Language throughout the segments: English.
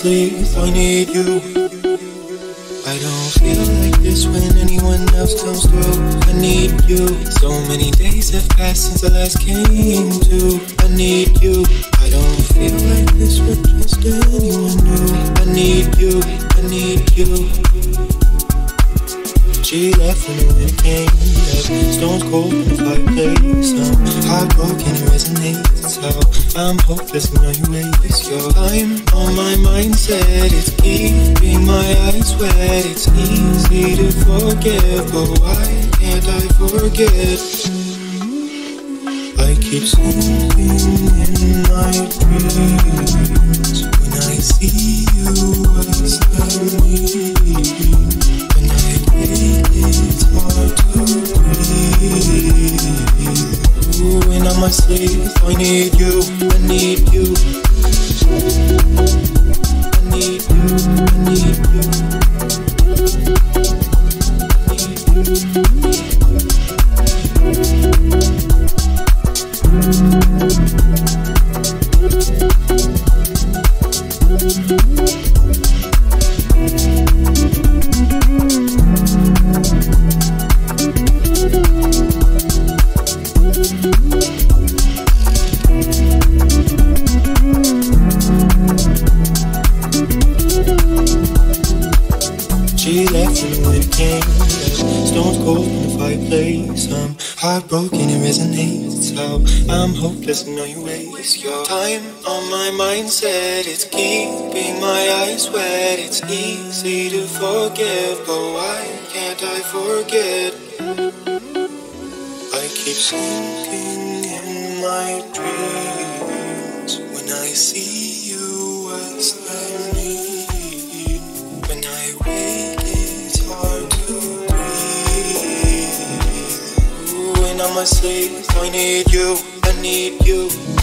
sleep, I need you. I don't feel like this when anyone else comes through. I need you. So many days have passed since I last came to. I need you. I don't feel like this with just anyone new. I need you. I need you. She left me when it came up. Stones cold in the fireplace. I'm heartbroken, it resonates. How I'm hopeless, you know bet it's easy to forget, but why can't I forget? I keep sleeping in my dreams. There's no you waste your time on my mindset. It's keeping my eyes wet. It's easy to forgive, but why can't I forget? I keep sinking in my dreams when I see you as I need. When I wake, it's hard to breathe. When I'm asleep, I need you you.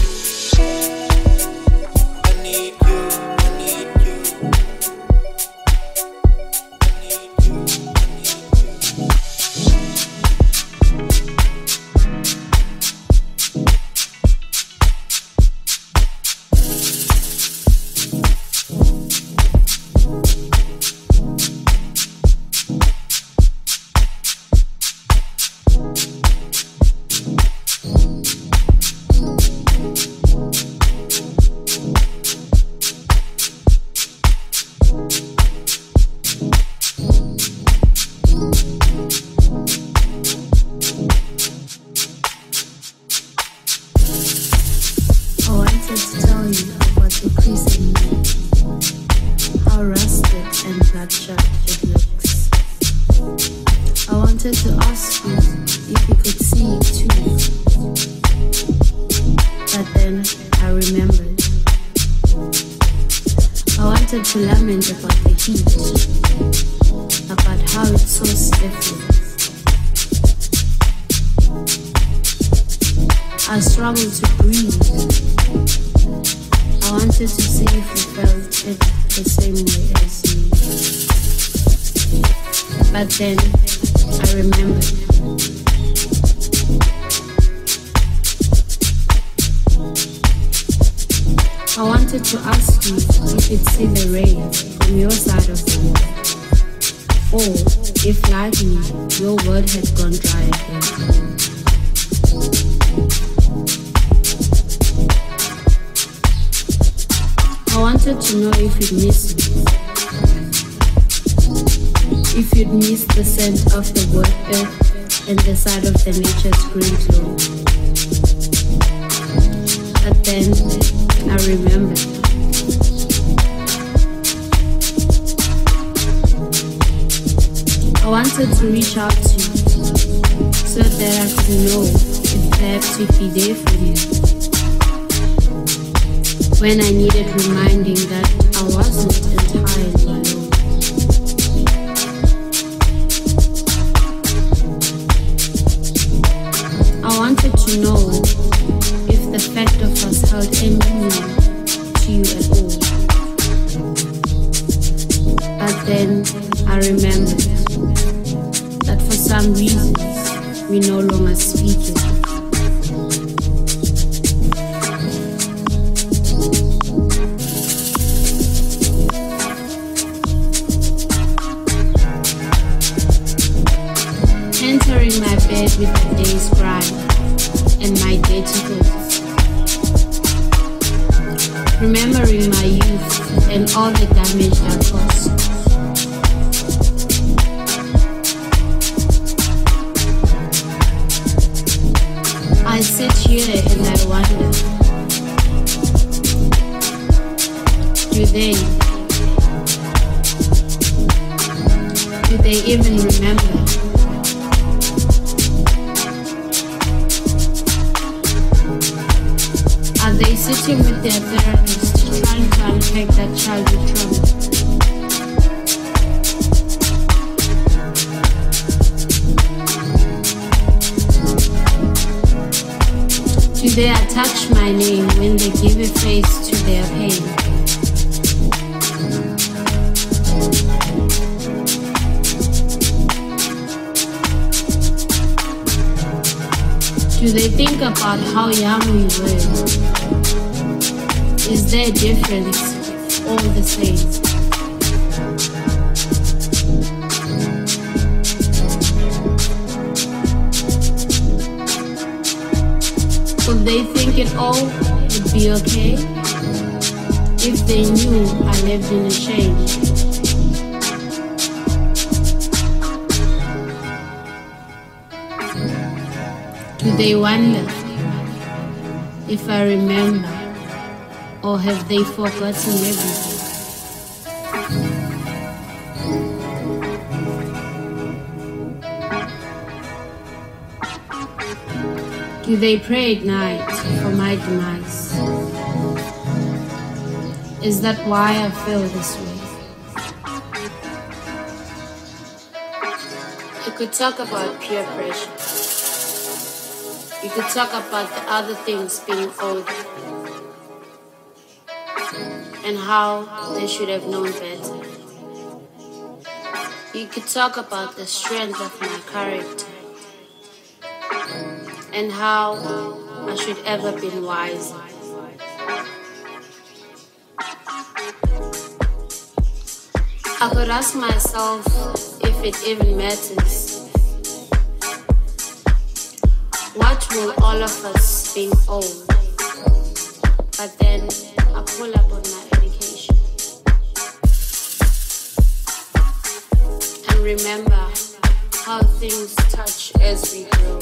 about the heat, about how it's so stiff. I struggled to breathe. I wanted to see if you felt it the same way as me. But then if you'd miss me. If you'd the scent of the word earth and the sight of the nature's green glow. But then I remembered. I wanted to reach out to you so that I could know if perhaps you'd be there for me when I needed reminder. Bed with the day's grind and my dirty clothes. Remembering my youth and all the damage I caused. I sit here and I wonder Do they Do they even remember? Do they attach my name when they give a face to their pain? Do they think about how young we were? Is there a difference All the same? Would they think it all would be okay if they knew I lived in a shame? Do they wonder if I remember or have they forgotten everything? Do they pray at night for my demise? Is that why I feel this way? You could talk about peer pressure. You could talk about the other things being older and how they should have known better. You could talk about the strength of my character and how I should ever been wiser. I could ask myself if it even matters. What will all of us being old? Oh. But then I pull up on my and remember how things touch as we grow.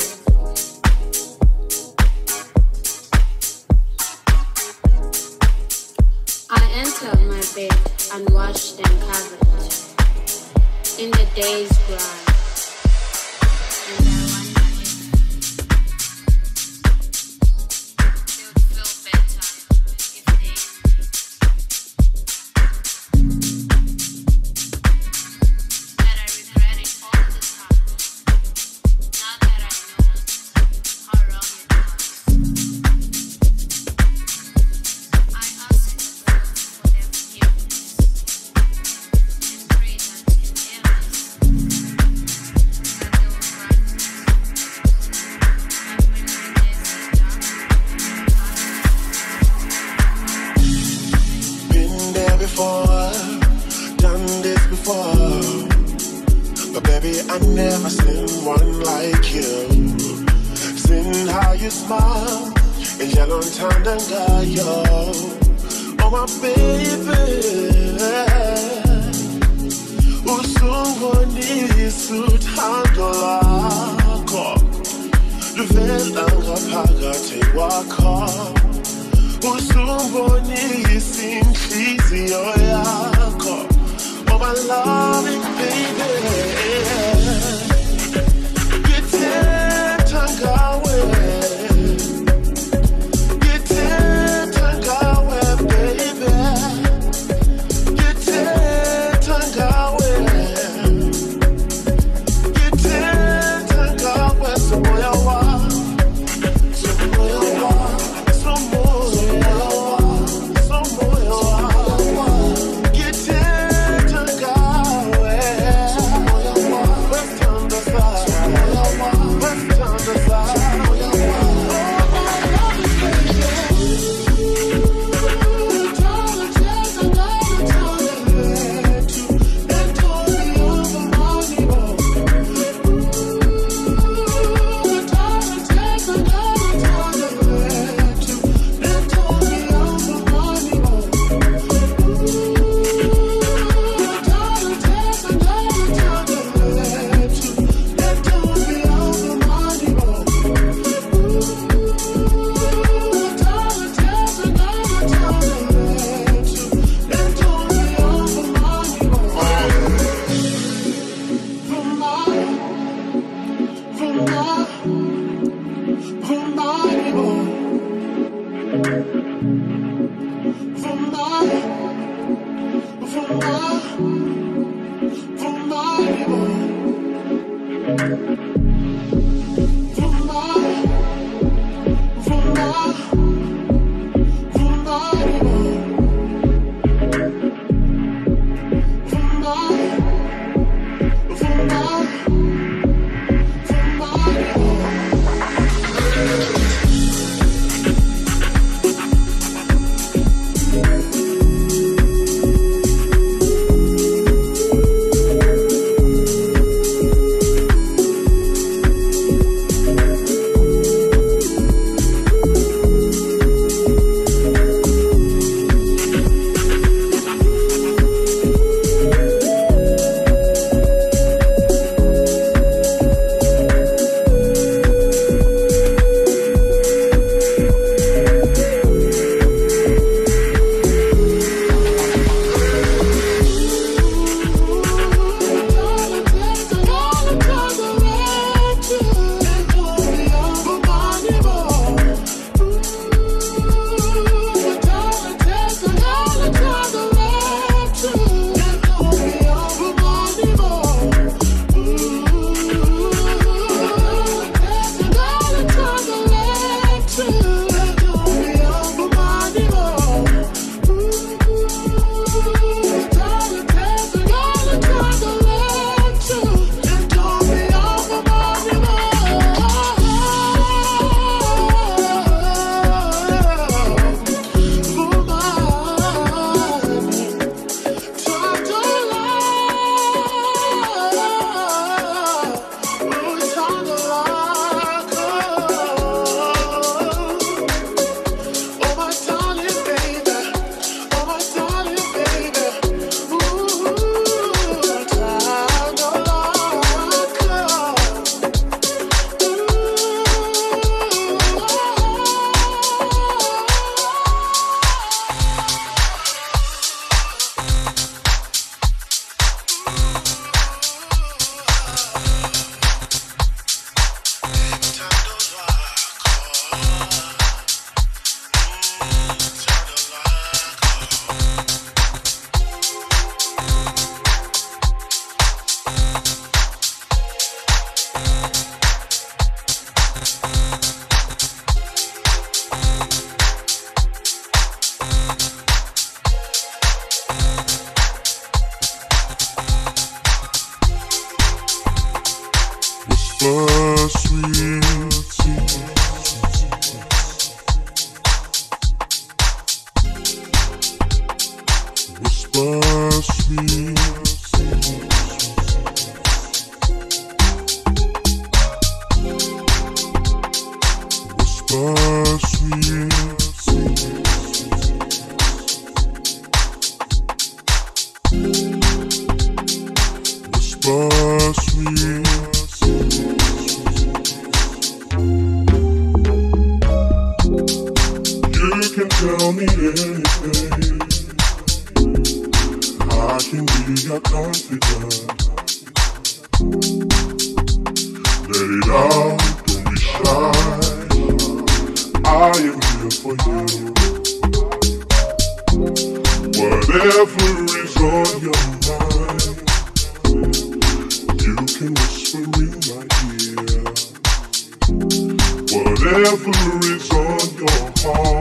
I enter my bed unwashed and covered in the day's grind. I never seen one like you. Seen how you smile and yellow tandanga, yo. Oh my baby. Usungonisa uthando lwakho luvela ngaphakathi kwakho usumbonisa inhliziyo yakho oh my loving can tell me anything. I can be your confidant. Let it out, don't be shy. I am here for you. Whatever is on your mind, you can whisper in my ear. Whatever is on your heart.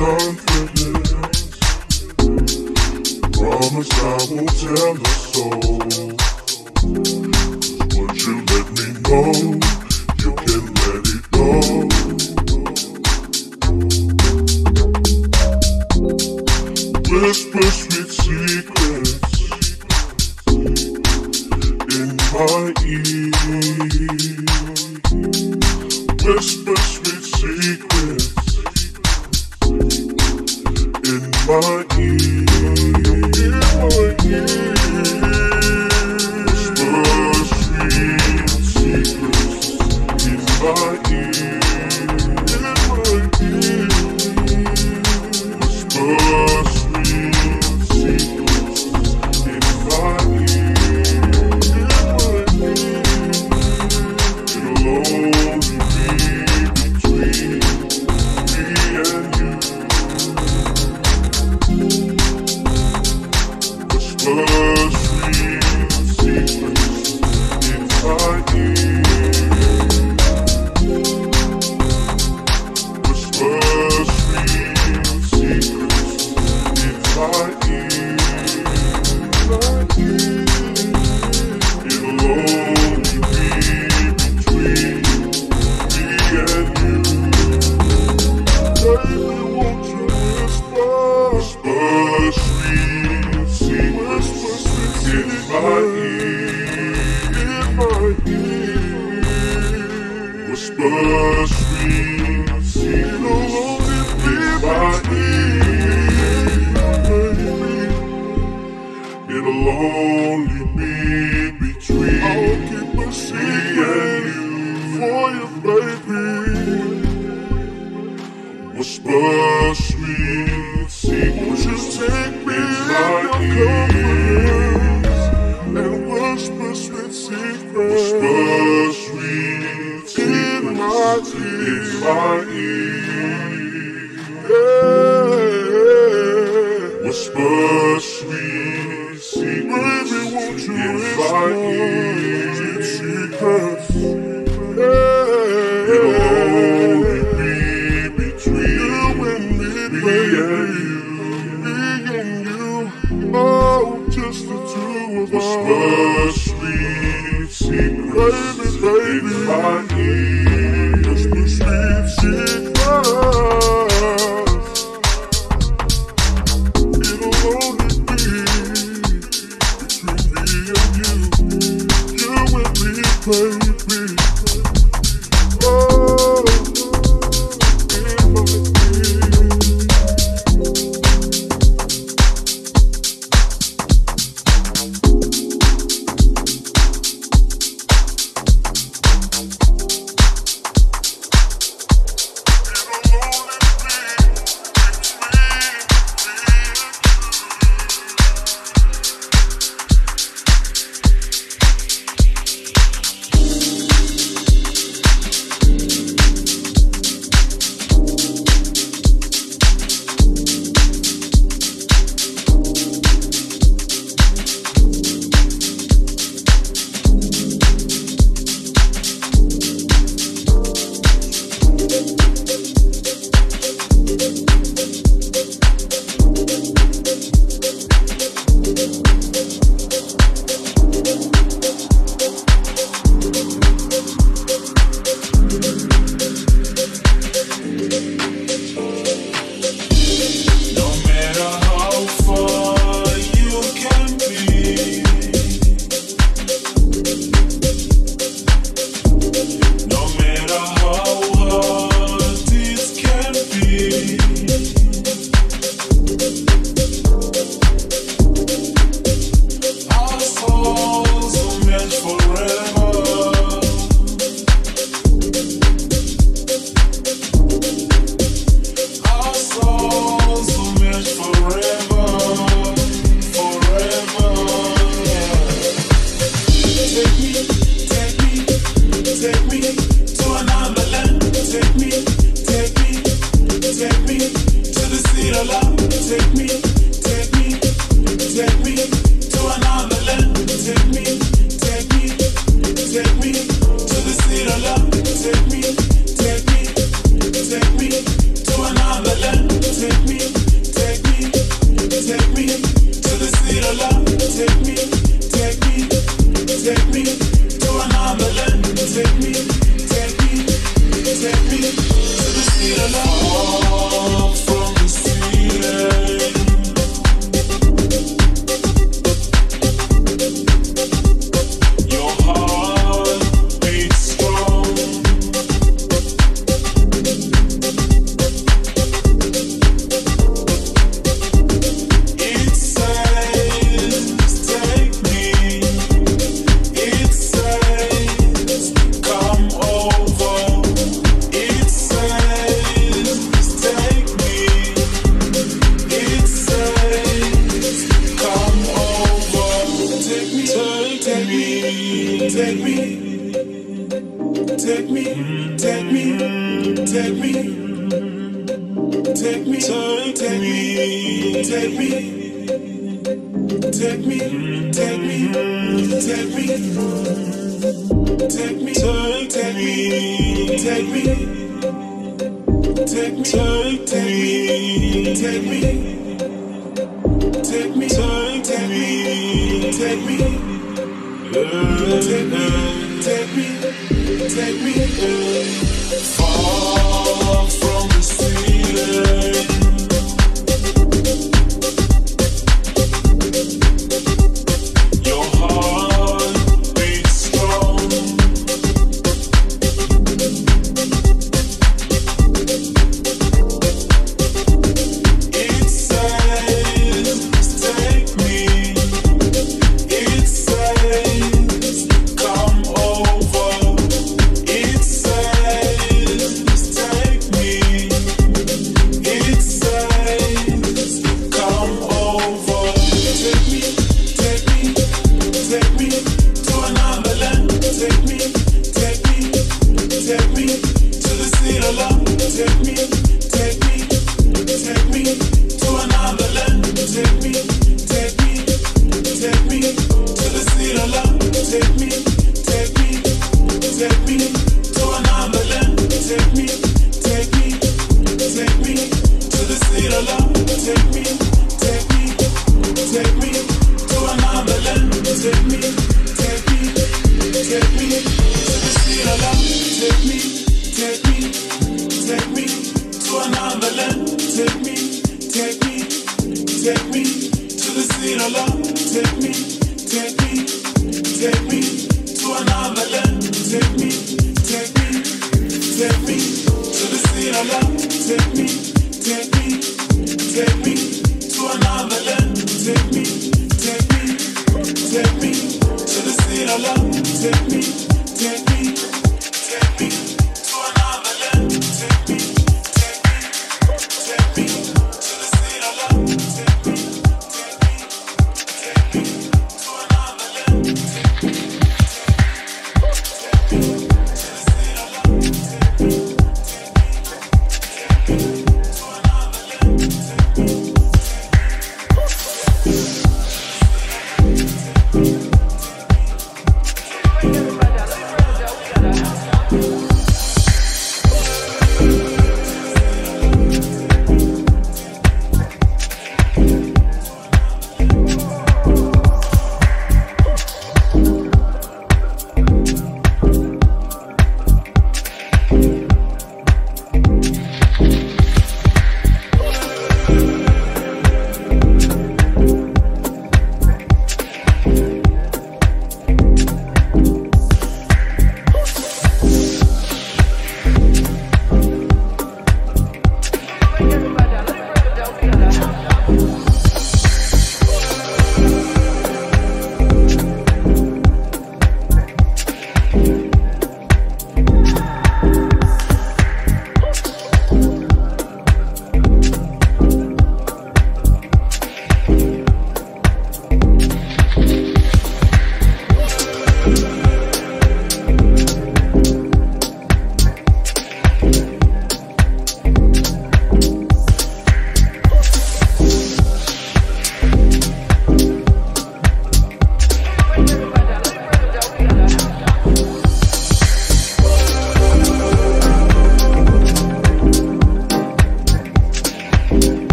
In keep